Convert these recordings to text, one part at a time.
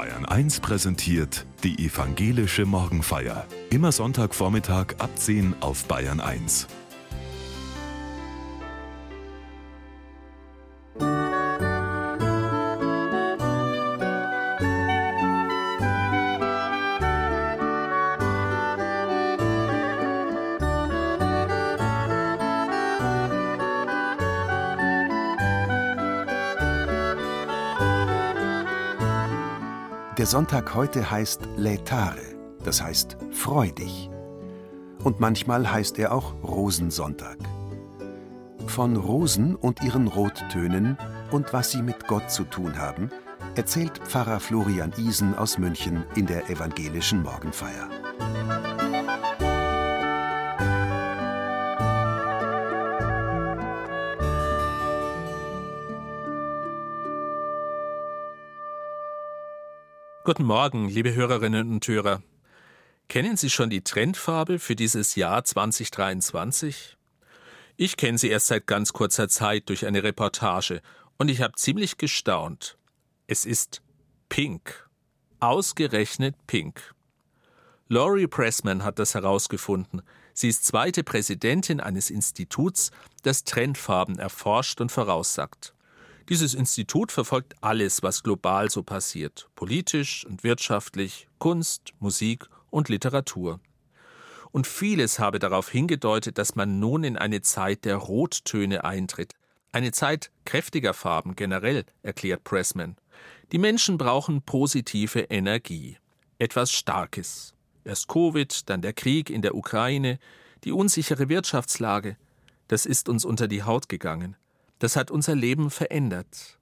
Bayern 1 präsentiert die evangelische Morgenfeier. Immer Sonntagvormittag ab 10 auf Bayern 1. Sonntag heute heißt Laetare, das heißt freudig. Und manchmal heißt er auch Rosensonntag. Von Rosen und ihren Rottönen und was sie mit Gott zu tun haben, erzählt Pfarrer Florian Isen aus München in der evangelischen Morgenfeier. Guten Morgen, liebe Hörerinnen und Hörer. Kennen Sie schon die Trendfarbe für dieses Jahr 2023? Ich kenne sie erst seit ganz kurzer Zeit durch eine Reportage und ich habe ziemlich gestaunt. Es ist Pink. Ausgerechnet Pink. Laurie Pressman hat das herausgefunden. Sie ist zweite Präsidentin eines Instituts, das Trendfarben erforscht und voraussagt. Dieses Institut verfolgt alles, was global so passiert, politisch und wirtschaftlich, Kunst, Musik und Literatur. Und vieles habe darauf hingedeutet, dass man nun in eine Zeit der Rottöne eintritt. Eine Zeit kräftiger Farben generell, erklärt Pressman. Die Menschen brauchen positive Energie. Etwas Starkes. Erst Covid, dann der Krieg in der Ukraine, die unsichere Wirtschaftslage. Das ist uns unter die Haut gegangen. Das hat unser Leben verändert.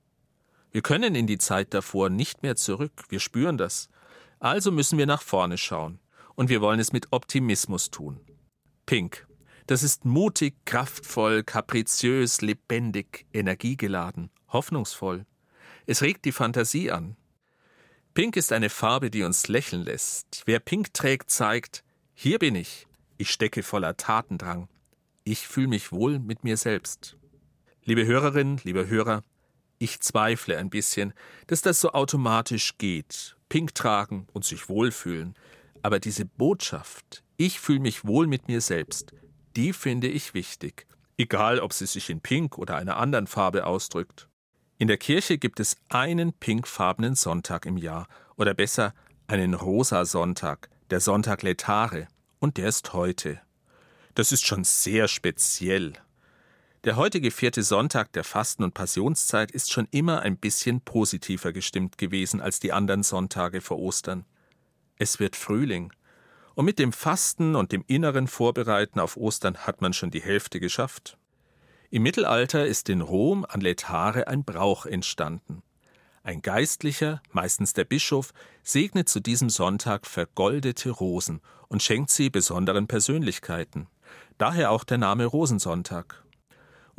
Wir können in die Zeit davor nicht mehr zurück, wir spüren das. Also müssen wir nach vorne schauen. Und wir wollen es mit Optimismus tun. Pink. Das ist mutig, kraftvoll, kapriziös, lebendig, energiegeladen, hoffnungsvoll. Es regt die Fantasie an. Pink ist eine Farbe, die uns lächeln lässt. Wer Pink trägt, zeigt, hier bin ich. Ich stecke voller Tatendrang. Ich fühle mich wohl mit mir selbst. Liebe Hörerinnen, liebe Hörer, ich zweifle ein bisschen, dass das so automatisch geht. Pink tragen und sich wohlfühlen. Aber diese Botschaft, ich fühle mich wohl mit mir selbst, die finde ich wichtig. Egal, ob sie sich in Pink oder einer anderen Farbe ausdrückt. In der Kirche gibt es einen pinkfarbenen Sonntag im Jahr, oder besser einen rosa Sonntag, der Sonntag Letare, und der ist heute. Das ist schon sehr speziell. Der heutige vierte Sonntag der Fasten- und Passionszeit ist schon immer ein bisschen positiver gestimmt gewesen als die anderen Sonntage vor Ostern. Es wird Frühling. Und mit dem Fasten und dem inneren Vorbereiten auf Ostern hat man schon die Hälfte geschafft. Im Mittelalter ist in Rom an Letare ein Brauch entstanden. Ein Geistlicher, meistens der Bischof, segnet zu diesem Sonntag vergoldete Rosen und schenkt sie besonderen Persönlichkeiten. Daher auch der Name Rosensonntag.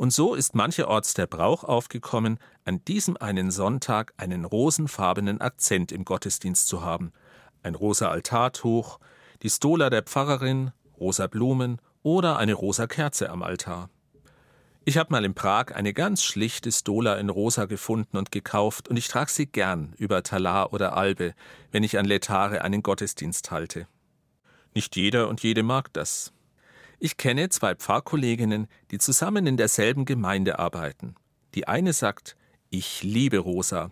Und so ist mancherorts der Brauch aufgekommen, an diesem einen Sonntag einen rosenfarbenen Akzent im Gottesdienst zu haben. Ein rosa Altartuch, die Stola der Pfarrerin, rosa Blumen oder eine rosa Kerze am Altar. Ich habe mal in Prag eine ganz schlichte Stola in rosa gefunden und gekauft und ich trage sie gern über Talar oder Albe, wenn ich an Letare einen Gottesdienst halte. Nicht jeder und jede mag das. Ich kenne zwei Pfarrkolleginnen, die zusammen in derselben Gemeinde arbeiten. Die eine sagt, ich liebe Rosa.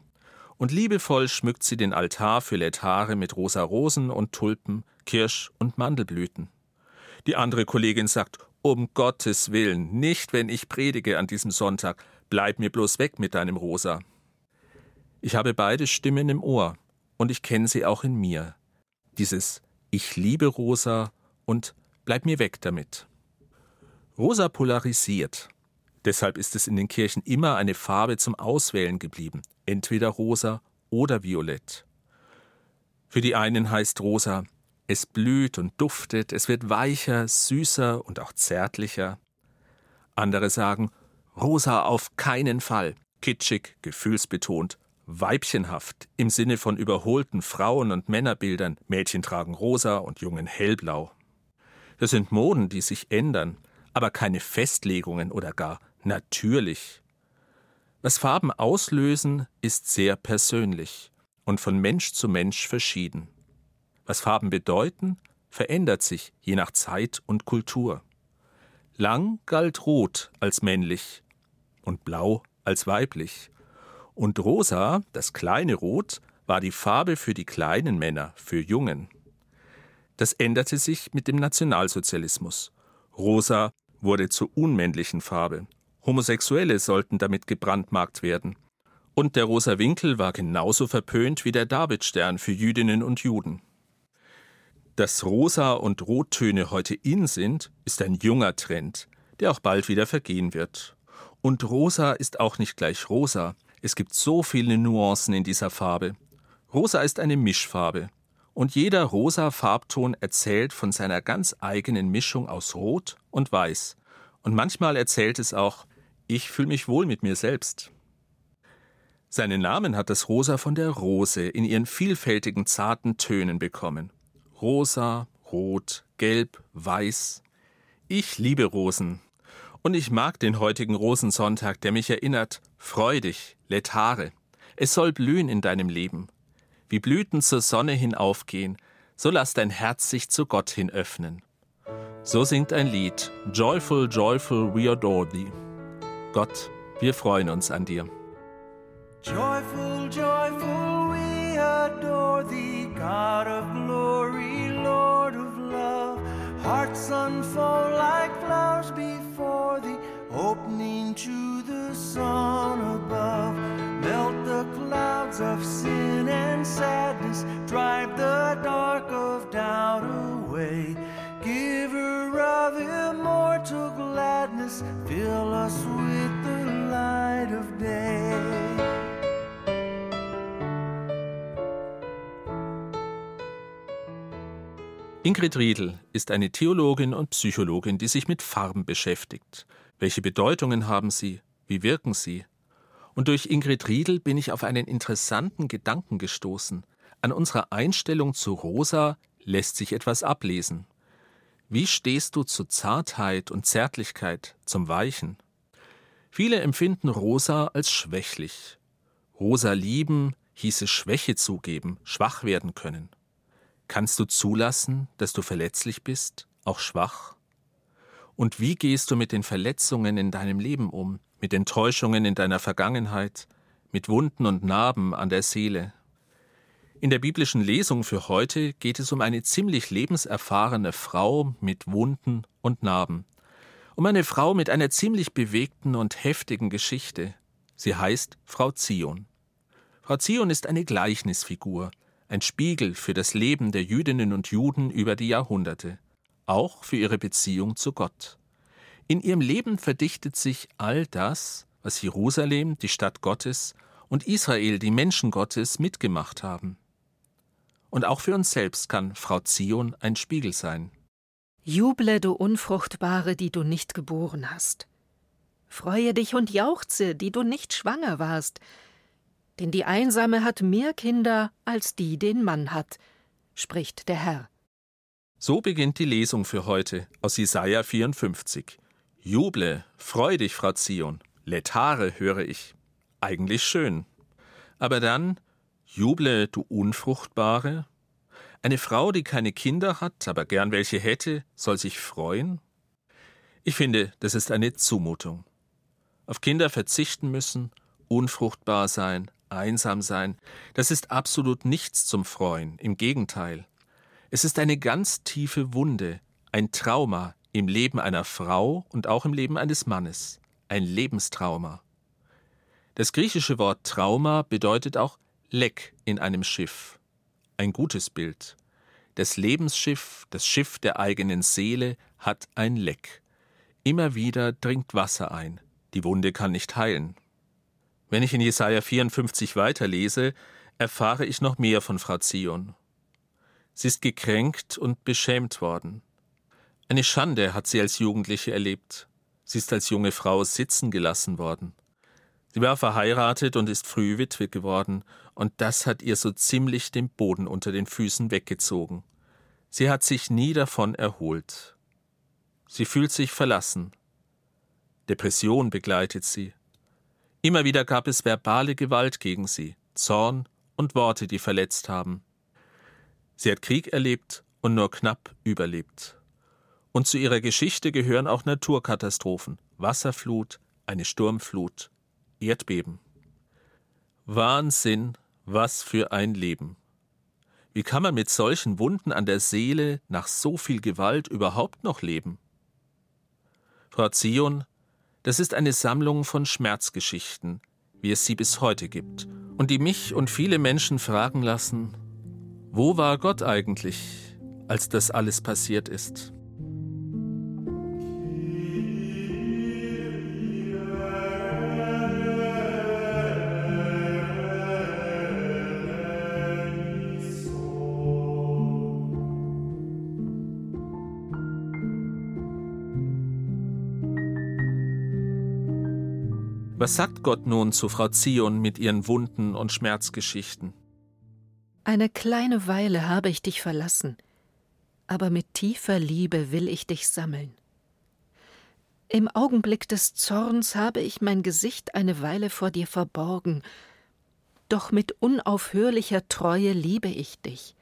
Und liebevoll schmückt sie den Altar für Letare mit rosa Rosen und Tulpen, Kirsch- und Mandelblüten. Die andere Kollegin sagt, um Gottes Willen, nicht wenn ich predige an diesem Sonntag, bleib mir bloß weg mit deinem Rosa. Ich habe beide Stimmen im Ohr und ich kenne sie auch in mir. Dieses Ich liebe Rosa und Bleib mir weg damit. Rosa polarisiert. Deshalb ist es in den Kirchen immer eine Farbe zum Auswählen geblieben, entweder rosa oder violett. Für die einen heißt rosa, es blüht und duftet, es wird weicher, süßer und auch zärtlicher. Andere sagen, rosa auf keinen Fall, kitschig, gefühlsbetont, weibchenhaft im Sinne von überholten Frauen- und Männerbildern, Mädchen tragen rosa und Jungen hellblau. Das sind Moden, die sich ändern, aber keine Festlegungen oder gar natürlich. Was Farben auslösen, ist sehr persönlich. und von Mensch zu Mensch verschieden. Was Farben bedeuten, verändert sich je nach Zeit und Kultur. Lang galt Rot als männlich und Blau als weiblich. Und Rosa, das kleine Rot, war die Farbe für die kleinen Männer, für Jungen. Das änderte sich mit dem Nationalsozialismus. Rosa wurde zur unmännlichen Farbe. Homosexuelle sollten damit gebrandmarkt werden. Und der rosa Winkel war genauso verpönt wie der Davidstern für Jüdinnen und Juden. Dass Rosa und Rottöne heute in sind, ist ein junger Trend, der auch bald wieder vergehen wird. Und Rosa ist auch nicht gleich Rosa. Es gibt so viele Nuancen in dieser Farbe. Rosa ist eine Mischfarbe. Und jeder rosa Farbton erzählt von seiner ganz eigenen Mischung aus Rot und Weiß. Und manchmal erzählt es auch, ich fühle mich wohl mit mir selbst. Seinen Namen hat das Rosa von der Rose in ihren vielfältigen zarten Tönen bekommen. Rosa, Rot, Gelb, Weiß. Ich liebe Rosen. Und ich mag den heutigen Rosensonntag, der mich erinnert, freudig, letare. Es soll blühen in deinem Leben wie Blüten zur Sonne hin aufgehen, so lass dein Herz sich zu Gott hin öffnen. So singt ein Lied, Joyful, Joyful, we adore thee. Gott, wir freuen uns an dir. Joyful, joyful, we adore thee, God of glory, Lord of love. Hearts unfold like flowers before thee, opening to the sun above. Clouds of sin and sadness, drive the dark of doubt away. Giver of immortal gladness, fill us with the light of day. Ingrid Riedel ist eine Theologin und Psychologin, die sich mit Farben beschäftigt. Welche Bedeutungen haben sie? Wie wirken sie? Und durch Ingrid Riedel bin ich auf einen interessanten Gedanken gestoßen. An unserer Einstellung zu Rosa lässt sich etwas ablesen. Wie stehst du zu Zartheit und Zärtlichkeit, zum Weichen? Viele empfinden Rosa als schwächlich. Rosa lieben hieße Schwäche zugeben, schwach werden können. Kannst du zulassen, dass du verletzlich bist, auch schwach? Und wie gehst du mit den Verletzungen in deinem Leben um, mit Enttäuschungen in deiner Vergangenheit, mit Wunden und Narben an der Seele? In der biblischen Lesung für heute geht es um eine ziemlich lebenserfahrene Frau mit Wunden und Narben. Um eine Frau mit einer ziemlich bewegten und heftigen Geschichte. Sie heißt Frau Zion. Frau Zion ist eine Gleichnisfigur, ein Spiegel für das Leben der Jüdinnen und Juden über die Jahrhunderte auch für ihre Beziehung zu Gott. In ihrem Leben verdichtet sich all das, was Jerusalem, die Stadt Gottes, und Israel, die Menschen Gottes, mitgemacht haben. Und auch für uns selbst kann Frau Zion ein Spiegel sein. Juble, du Unfruchtbare, die du nicht geboren hast. Freue dich und jauchze, die du nicht schwanger warst. Denn die Einsame hat mehr Kinder als die den Mann hat, spricht der Herr. So beginnt die Lesung für heute aus Jesaja 54. Juble, freu dich, Frau Zion. Letare höre ich. Eigentlich schön. Aber dann, juble, du Unfruchtbare. Eine Frau, die keine Kinder hat, aber gern welche hätte, soll sich freuen? Ich finde, das ist eine Zumutung. Auf Kinder verzichten müssen, unfruchtbar sein, einsam sein, das ist absolut nichts zum Freuen, im Gegenteil. Es ist eine ganz tiefe Wunde, ein Trauma im Leben einer Frau und auch im Leben eines Mannes, ein Lebenstrauma. Das griechische Wort Trauma bedeutet auch Leck in einem Schiff. Ein gutes Bild. Das Lebensschiff, das Schiff der eigenen Seele, hat ein Leck. Immer wieder dringt Wasser ein. Die Wunde kann nicht heilen. Wenn ich in Jesaja 54 weiterlese, erfahre ich noch mehr von Frau Zion. Sie ist gekränkt und beschämt worden. Eine Schande hat sie als Jugendliche erlebt. Sie ist als junge Frau sitzen gelassen worden. Sie war verheiratet und ist früh Witwe geworden, und das hat ihr so ziemlich den Boden unter den Füßen weggezogen. Sie hat sich nie davon erholt. Sie fühlt sich verlassen. Depression begleitet sie. Immer wieder gab es verbale Gewalt gegen sie, Zorn und Worte, die verletzt haben. Sie hat Krieg erlebt und nur knapp überlebt. Und zu ihrer Geschichte gehören auch Naturkatastrophen, Wasserflut, eine Sturmflut, Erdbeben. Wahnsinn, was für ein Leben. Wie kann man mit solchen Wunden an der Seele nach so viel Gewalt überhaupt noch leben? Frau Zion, das ist eine Sammlung von Schmerzgeschichten, wie es sie bis heute gibt, und die mich und viele Menschen fragen lassen, wo war Gott eigentlich, als das alles passiert ist? Was sagt Gott nun zu Frau Zion mit ihren Wunden und Schmerzgeschichten? Eine kleine Weile habe ich dich verlassen, aber mit tiefer Liebe will ich dich sammeln. Im Augenblick des Zorns habe ich mein Gesicht eine Weile vor dir verborgen, doch mit unaufhörlicher Treue liebe ich dich,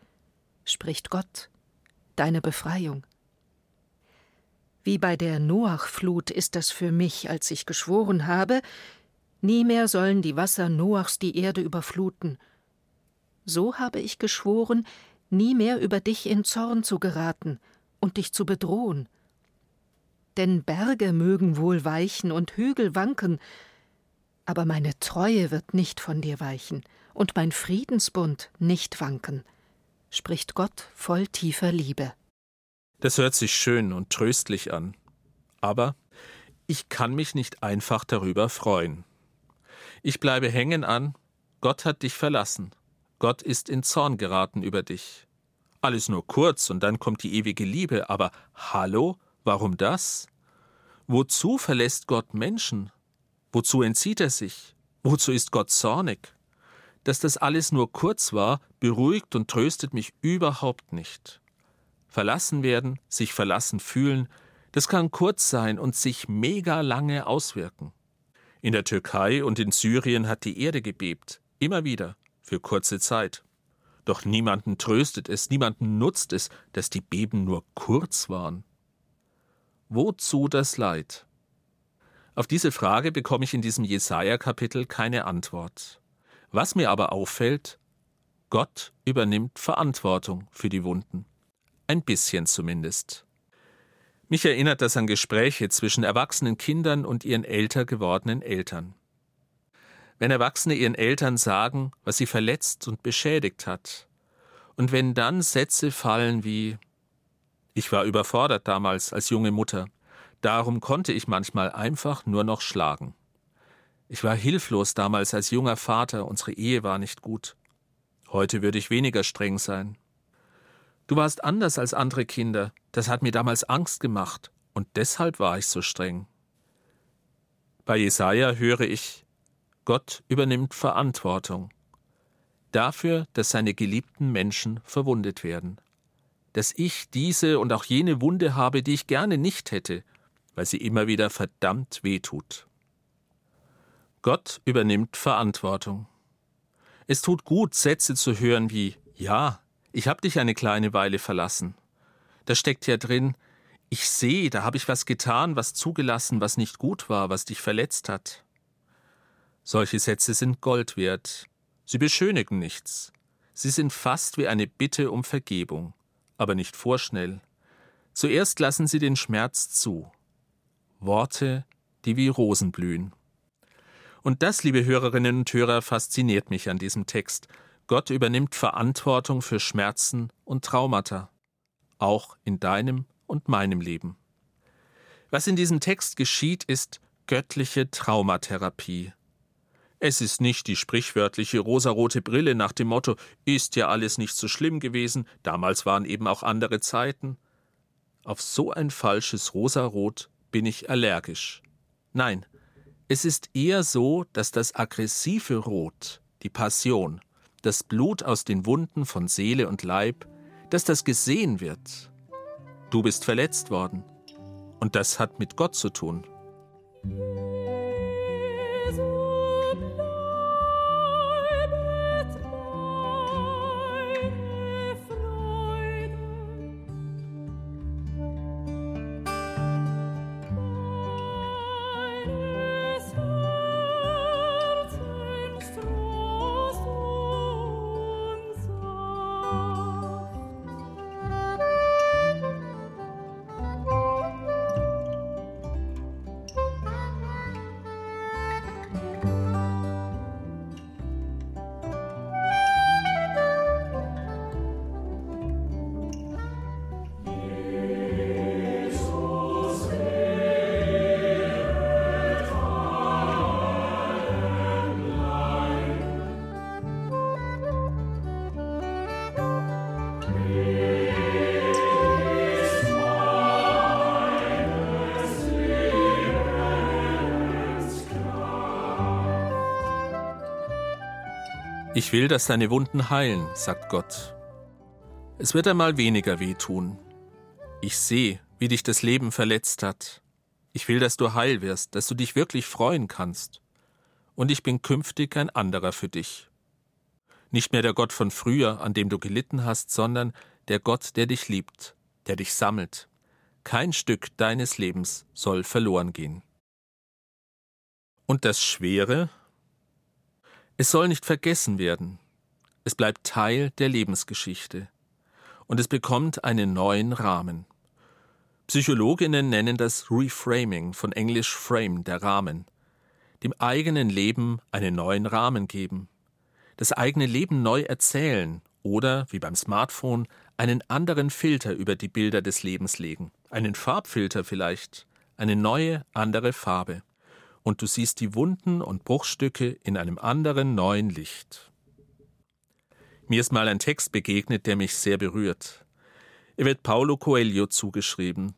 spricht Gott, deine Befreiung. Wie bei der Noachflut ist das für mich, als ich geschworen habe, nie mehr sollen die Wasser Noachs die Erde überfluten. So habe ich geschworen, nie mehr über dich in Zorn zu geraten und dich zu bedrohen. Denn Berge mögen wohl weichen und Hügel wanken, aber meine Treue wird nicht von dir weichen und mein Friedensbund nicht wanken, spricht Gott voll tiefer Liebe. Das hört sich schön und tröstlich an. Aber ich kann mich nicht einfach darüber freuen. Ich bleibe hängen an, Gott hat dich verlassen. Gott ist in Zorn geraten über dich. Alles nur kurz und dann kommt die ewige Liebe, aber hallo, warum das? Wozu verlässt Gott Menschen? Wozu entzieht er sich? Wozu ist Gott zornig? Dass das alles nur kurz war, beruhigt und tröstet mich überhaupt nicht. Verlassen werden, sich verlassen fühlen, das kann kurz sein und sich mega lange auswirken. In der Türkei und in Syrien hat die Erde gebebt, immer wieder, für kurze Zeit. Doch niemanden tröstet es, niemanden nutzt es, dass die Beben nur kurz waren. Wozu das Leid? Auf diese Frage bekomme ich in diesem Jesaja-Kapitel keine Antwort. Was mir aber auffällt, Gott übernimmt Verantwortung für die Wunden. Ein bisschen zumindest. Mich erinnert das an Gespräche zwischen erwachsenen Kindern und ihren älter gewordenen Eltern. Wenn Erwachsene ihren Eltern sagen, was sie verletzt und beschädigt hat, und wenn dann Sätze fallen wie Ich war überfordert damals als junge Mutter, darum konnte ich manchmal einfach nur noch schlagen. Ich war hilflos damals als junger Vater, unsere Ehe war nicht gut. Heute würde ich weniger streng sein. Du warst anders als andere Kinder, das hat mir damals Angst gemacht, und deshalb war ich so streng. Bei Jesaja höre ich, Gott übernimmt Verantwortung dafür, dass seine geliebten Menschen verwundet werden, dass ich diese und auch jene Wunde habe, die ich gerne nicht hätte, weil sie immer wieder verdammt wehtut. Gott übernimmt Verantwortung. Es tut gut, Sätze zu hören wie Ja, ich habe dich eine kleine Weile verlassen. Da steckt ja drin, ich sehe, da habe ich was getan, was zugelassen, was nicht gut war, was dich verletzt hat. Solche Sätze sind Gold wert. Sie beschönigen nichts. Sie sind fast wie eine Bitte um Vergebung, aber nicht vorschnell. Zuerst lassen sie den Schmerz zu. Worte, die wie Rosen blühen. Und das, liebe Hörerinnen und Hörer, fasziniert mich an diesem Text, Gott übernimmt Verantwortung für Schmerzen und Traumata, auch in deinem und meinem Leben. Was in diesem Text geschieht, ist göttliche Traumatherapie. Es ist nicht die sprichwörtliche rosarote Brille nach dem Motto ist ja alles nicht so schlimm gewesen, damals waren eben auch andere Zeiten. Auf so ein falsches Rosarot bin ich allergisch. Nein, es ist eher so, dass das aggressive Rot, die Passion, das Blut aus den Wunden von Seele und Leib, dass das gesehen wird. Du bist verletzt worden. Und das hat mit Gott zu tun. Ich will, dass deine Wunden heilen, sagt Gott. Es wird einmal weniger wehtun. Ich sehe, wie dich das Leben verletzt hat. Ich will, dass du heil wirst, dass du dich wirklich freuen kannst. Und ich bin künftig ein anderer für dich. Nicht mehr der Gott von früher, an dem du gelitten hast, sondern der Gott, der dich liebt, der dich sammelt. Kein Stück deines Lebens soll verloren gehen. Und das Schwere, es soll nicht vergessen werden. Es bleibt Teil der Lebensgeschichte. Und es bekommt einen neuen Rahmen. Psychologinnen nennen das Reframing, von Englisch Frame, der Rahmen. Dem eigenen Leben einen neuen Rahmen geben. Das eigene Leben neu erzählen oder, wie beim Smartphone, einen anderen Filter über die Bilder des Lebens legen. Einen Farbfilter vielleicht. Eine neue, andere Farbe und du siehst die Wunden und Bruchstücke in einem anderen neuen Licht. Mir ist mal ein Text begegnet, der mich sehr berührt. Er wird Paulo Coelho zugeschrieben.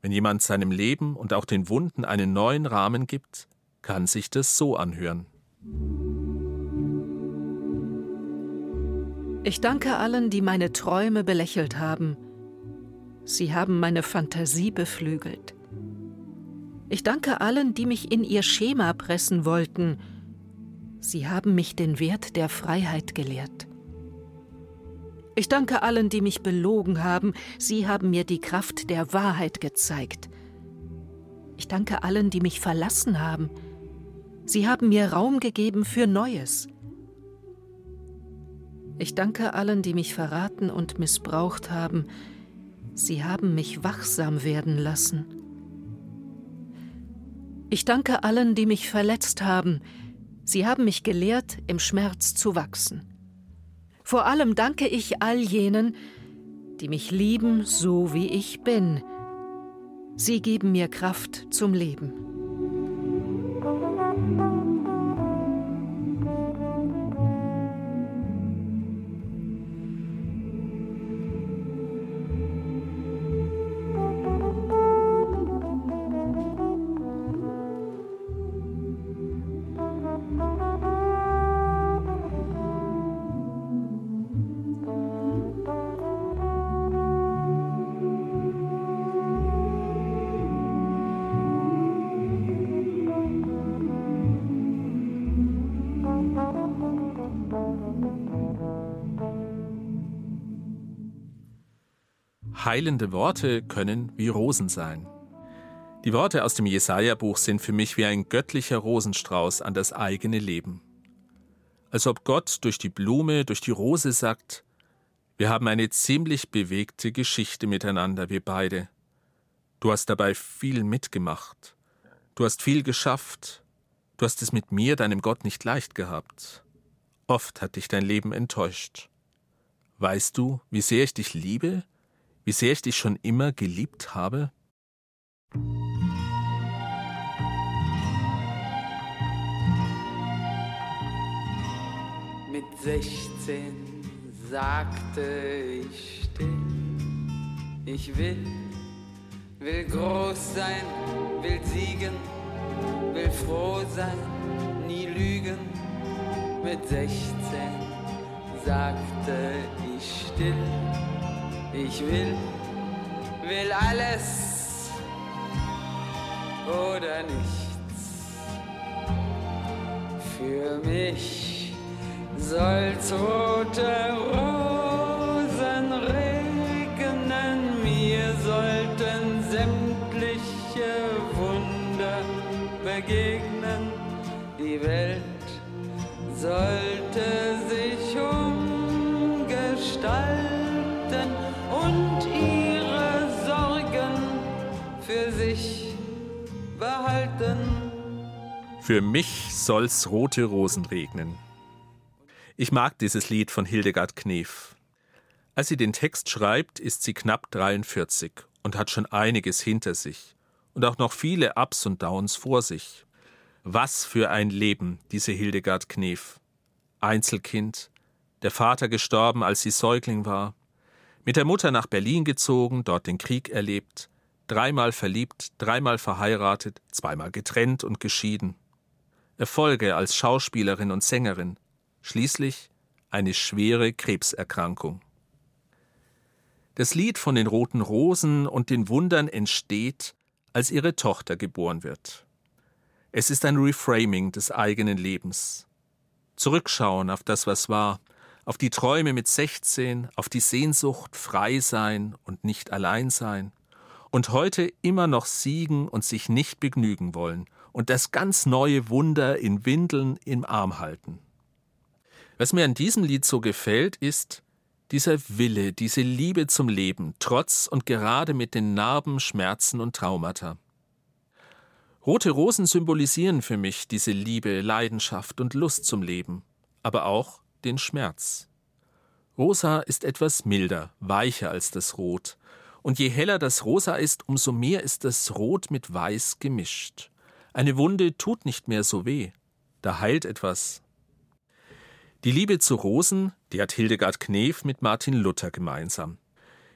Wenn jemand seinem Leben und auch den Wunden einen neuen Rahmen gibt, kann sich das so anhören. Ich danke allen, die meine Träume belächelt haben. Sie haben meine Fantasie beflügelt. Ich danke allen, die mich in ihr Schema pressen wollten. Sie haben mich den Wert der Freiheit gelehrt. Ich danke allen, die mich belogen haben. Sie haben mir die Kraft der Wahrheit gezeigt. Ich danke allen, die mich verlassen haben. Sie haben mir Raum gegeben für Neues. Ich danke allen, die mich verraten und missbraucht haben. Sie haben mich wachsam werden lassen. Ich danke allen, die mich verletzt haben. Sie haben mich gelehrt, im Schmerz zu wachsen. Vor allem danke ich all jenen, die mich lieben, so wie ich bin. Sie geben mir Kraft zum Leben. Heilende Worte können wie Rosen sein. Die Worte aus dem Jesaja-Buch sind für mich wie ein göttlicher Rosenstrauß an das eigene Leben. Als ob Gott durch die Blume, durch die Rose sagt: Wir haben eine ziemlich bewegte Geschichte miteinander, wir beide. Du hast dabei viel mitgemacht. Du hast viel geschafft. Du hast es mit mir, deinem Gott, nicht leicht gehabt. Oft hat dich dein Leben enttäuscht. Weißt du, wie sehr ich dich liebe wie sehr ich dich schon immer geliebt habe? Mit 16 sagte ich still, ich will, will groß sein, will siegen, will froh sein, nie lügen. Mit 16 sagte ich still, ich will, will alles oder nichts. Für mich soll tote Rosen regnen, mir sollten sämtliche Wunder begegnen. Die Welt sollte Für mich soll's rote Rosen regnen. Ich mag dieses Lied von Hildegard Knef. Als sie den Text schreibt, ist sie knapp 43 und hat schon einiges hinter sich und auch noch viele Ups und Downs vor sich. Was für ein Leben, diese Hildegard Knef. Einzelkind, der Vater gestorben, als sie Säugling war, mit der Mutter nach Berlin gezogen, dort den Krieg erlebt, dreimal verliebt, dreimal verheiratet, zweimal getrennt und geschieden. Erfolge als Schauspielerin und Sängerin, schließlich eine schwere Krebserkrankung. Das Lied von den roten Rosen und den Wundern entsteht, als ihre Tochter geboren wird. Es ist ein Reframing des eigenen Lebens. Zurückschauen auf das, was war, auf die Träume mit 16, auf die Sehnsucht, frei sein und nicht allein sein, und heute immer noch siegen und sich nicht begnügen wollen und das ganz neue Wunder in Windeln im Arm halten. Was mir an diesem Lied so gefällt, ist dieser Wille, diese Liebe zum Leben, trotz und gerade mit den Narben, Schmerzen und Traumata. Rote Rosen symbolisieren für mich diese Liebe, Leidenschaft und Lust zum Leben, aber auch den Schmerz. Rosa ist etwas milder, weicher als das Rot, und je heller das Rosa ist, umso mehr ist das Rot mit Weiß gemischt. Eine Wunde tut nicht mehr so weh, da heilt etwas. Die Liebe zu Rosen, die hat Hildegard Knef mit Martin Luther gemeinsam.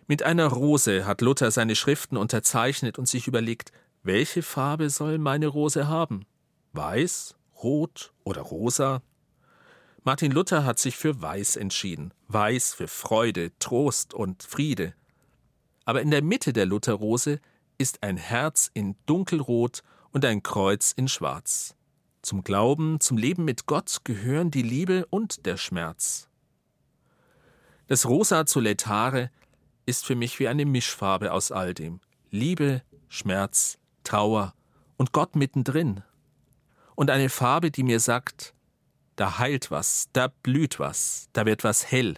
Mit einer Rose hat Luther seine Schriften unterzeichnet und sich überlegt, welche Farbe soll meine Rose haben? Weiß, rot oder rosa? Martin Luther hat sich für Weiß entschieden. Weiß für Freude, Trost und Friede. Aber in der Mitte der Lutherrose ist ein Herz in dunkelrot und ein Kreuz in schwarz. Zum Glauben, zum Leben mit Gott gehören die Liebe und der Schmerz. Das Rosa zu Letare ist für mich wie eine Mischfarbe aus all dem. Liebe, Schmerz, Trauer und Gott mittendrin. Und eine Farbe, die mir sagt, da heilt was, da blüht was, da wird was hell.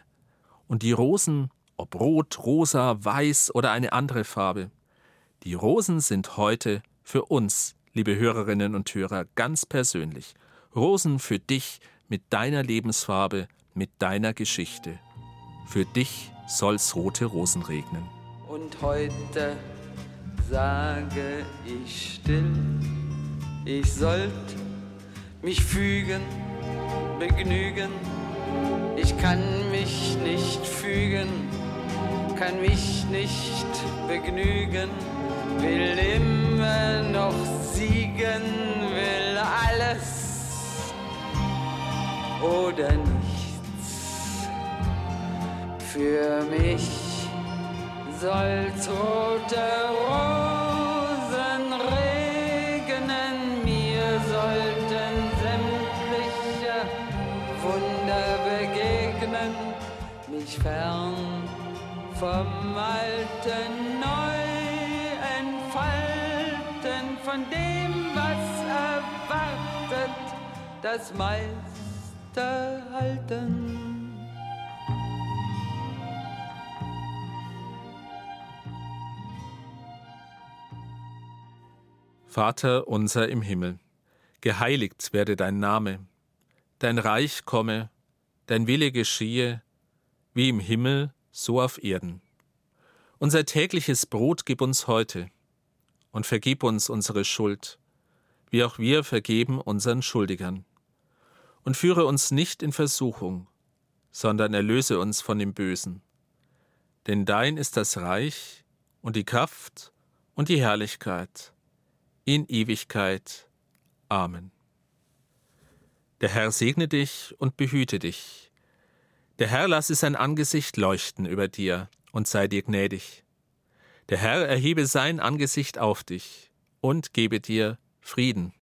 Und die Rosen, ob rot, rosa, weiß oder eine andere Farbe, die Rosen sind heute für uns, liebe Hörerinnen und Hörer, ganz persönlich. Rosen für dich mit deiner Lebensfarbe, mit deiner Geschichte. Für dich soll's rote Rosen regnen. Und heute sage ich still, ich sollt mich fügen begnügen. Ich kann mich nicht fügen, kann mich nicht begnügen, will noch siegen, will alles oder nichts. Für mich soll tote Rosen regnen, mir sollten sämtliche Wunder begegnen, mich fern vom Alten neu von dem, was erwartet, das meiste halten. Vater unser im Himmel, geheiligt werde dein Name, dein Reich komme, dein Wille geschehe, wie im Himmel, so auf Erden. Unser tägliches Brot gib uns heute und vergib uns unsere Schuld, wie auch wir vergeben unseren Schuldigern. Und führe uns nicht in Versuchung, sondern erlöse uns von dem Bösen. Denn dein ist das Reich und die Kraft und die Herrlichkeit in Ewigkeit. Amen. Der Herr segne dich und behüte dich. Der Herr lasse sein Angesicht leuchten über dir und sei dir gnädig. Der Herr erhebe sein Angesicht auf dich und gebe dir Frieden.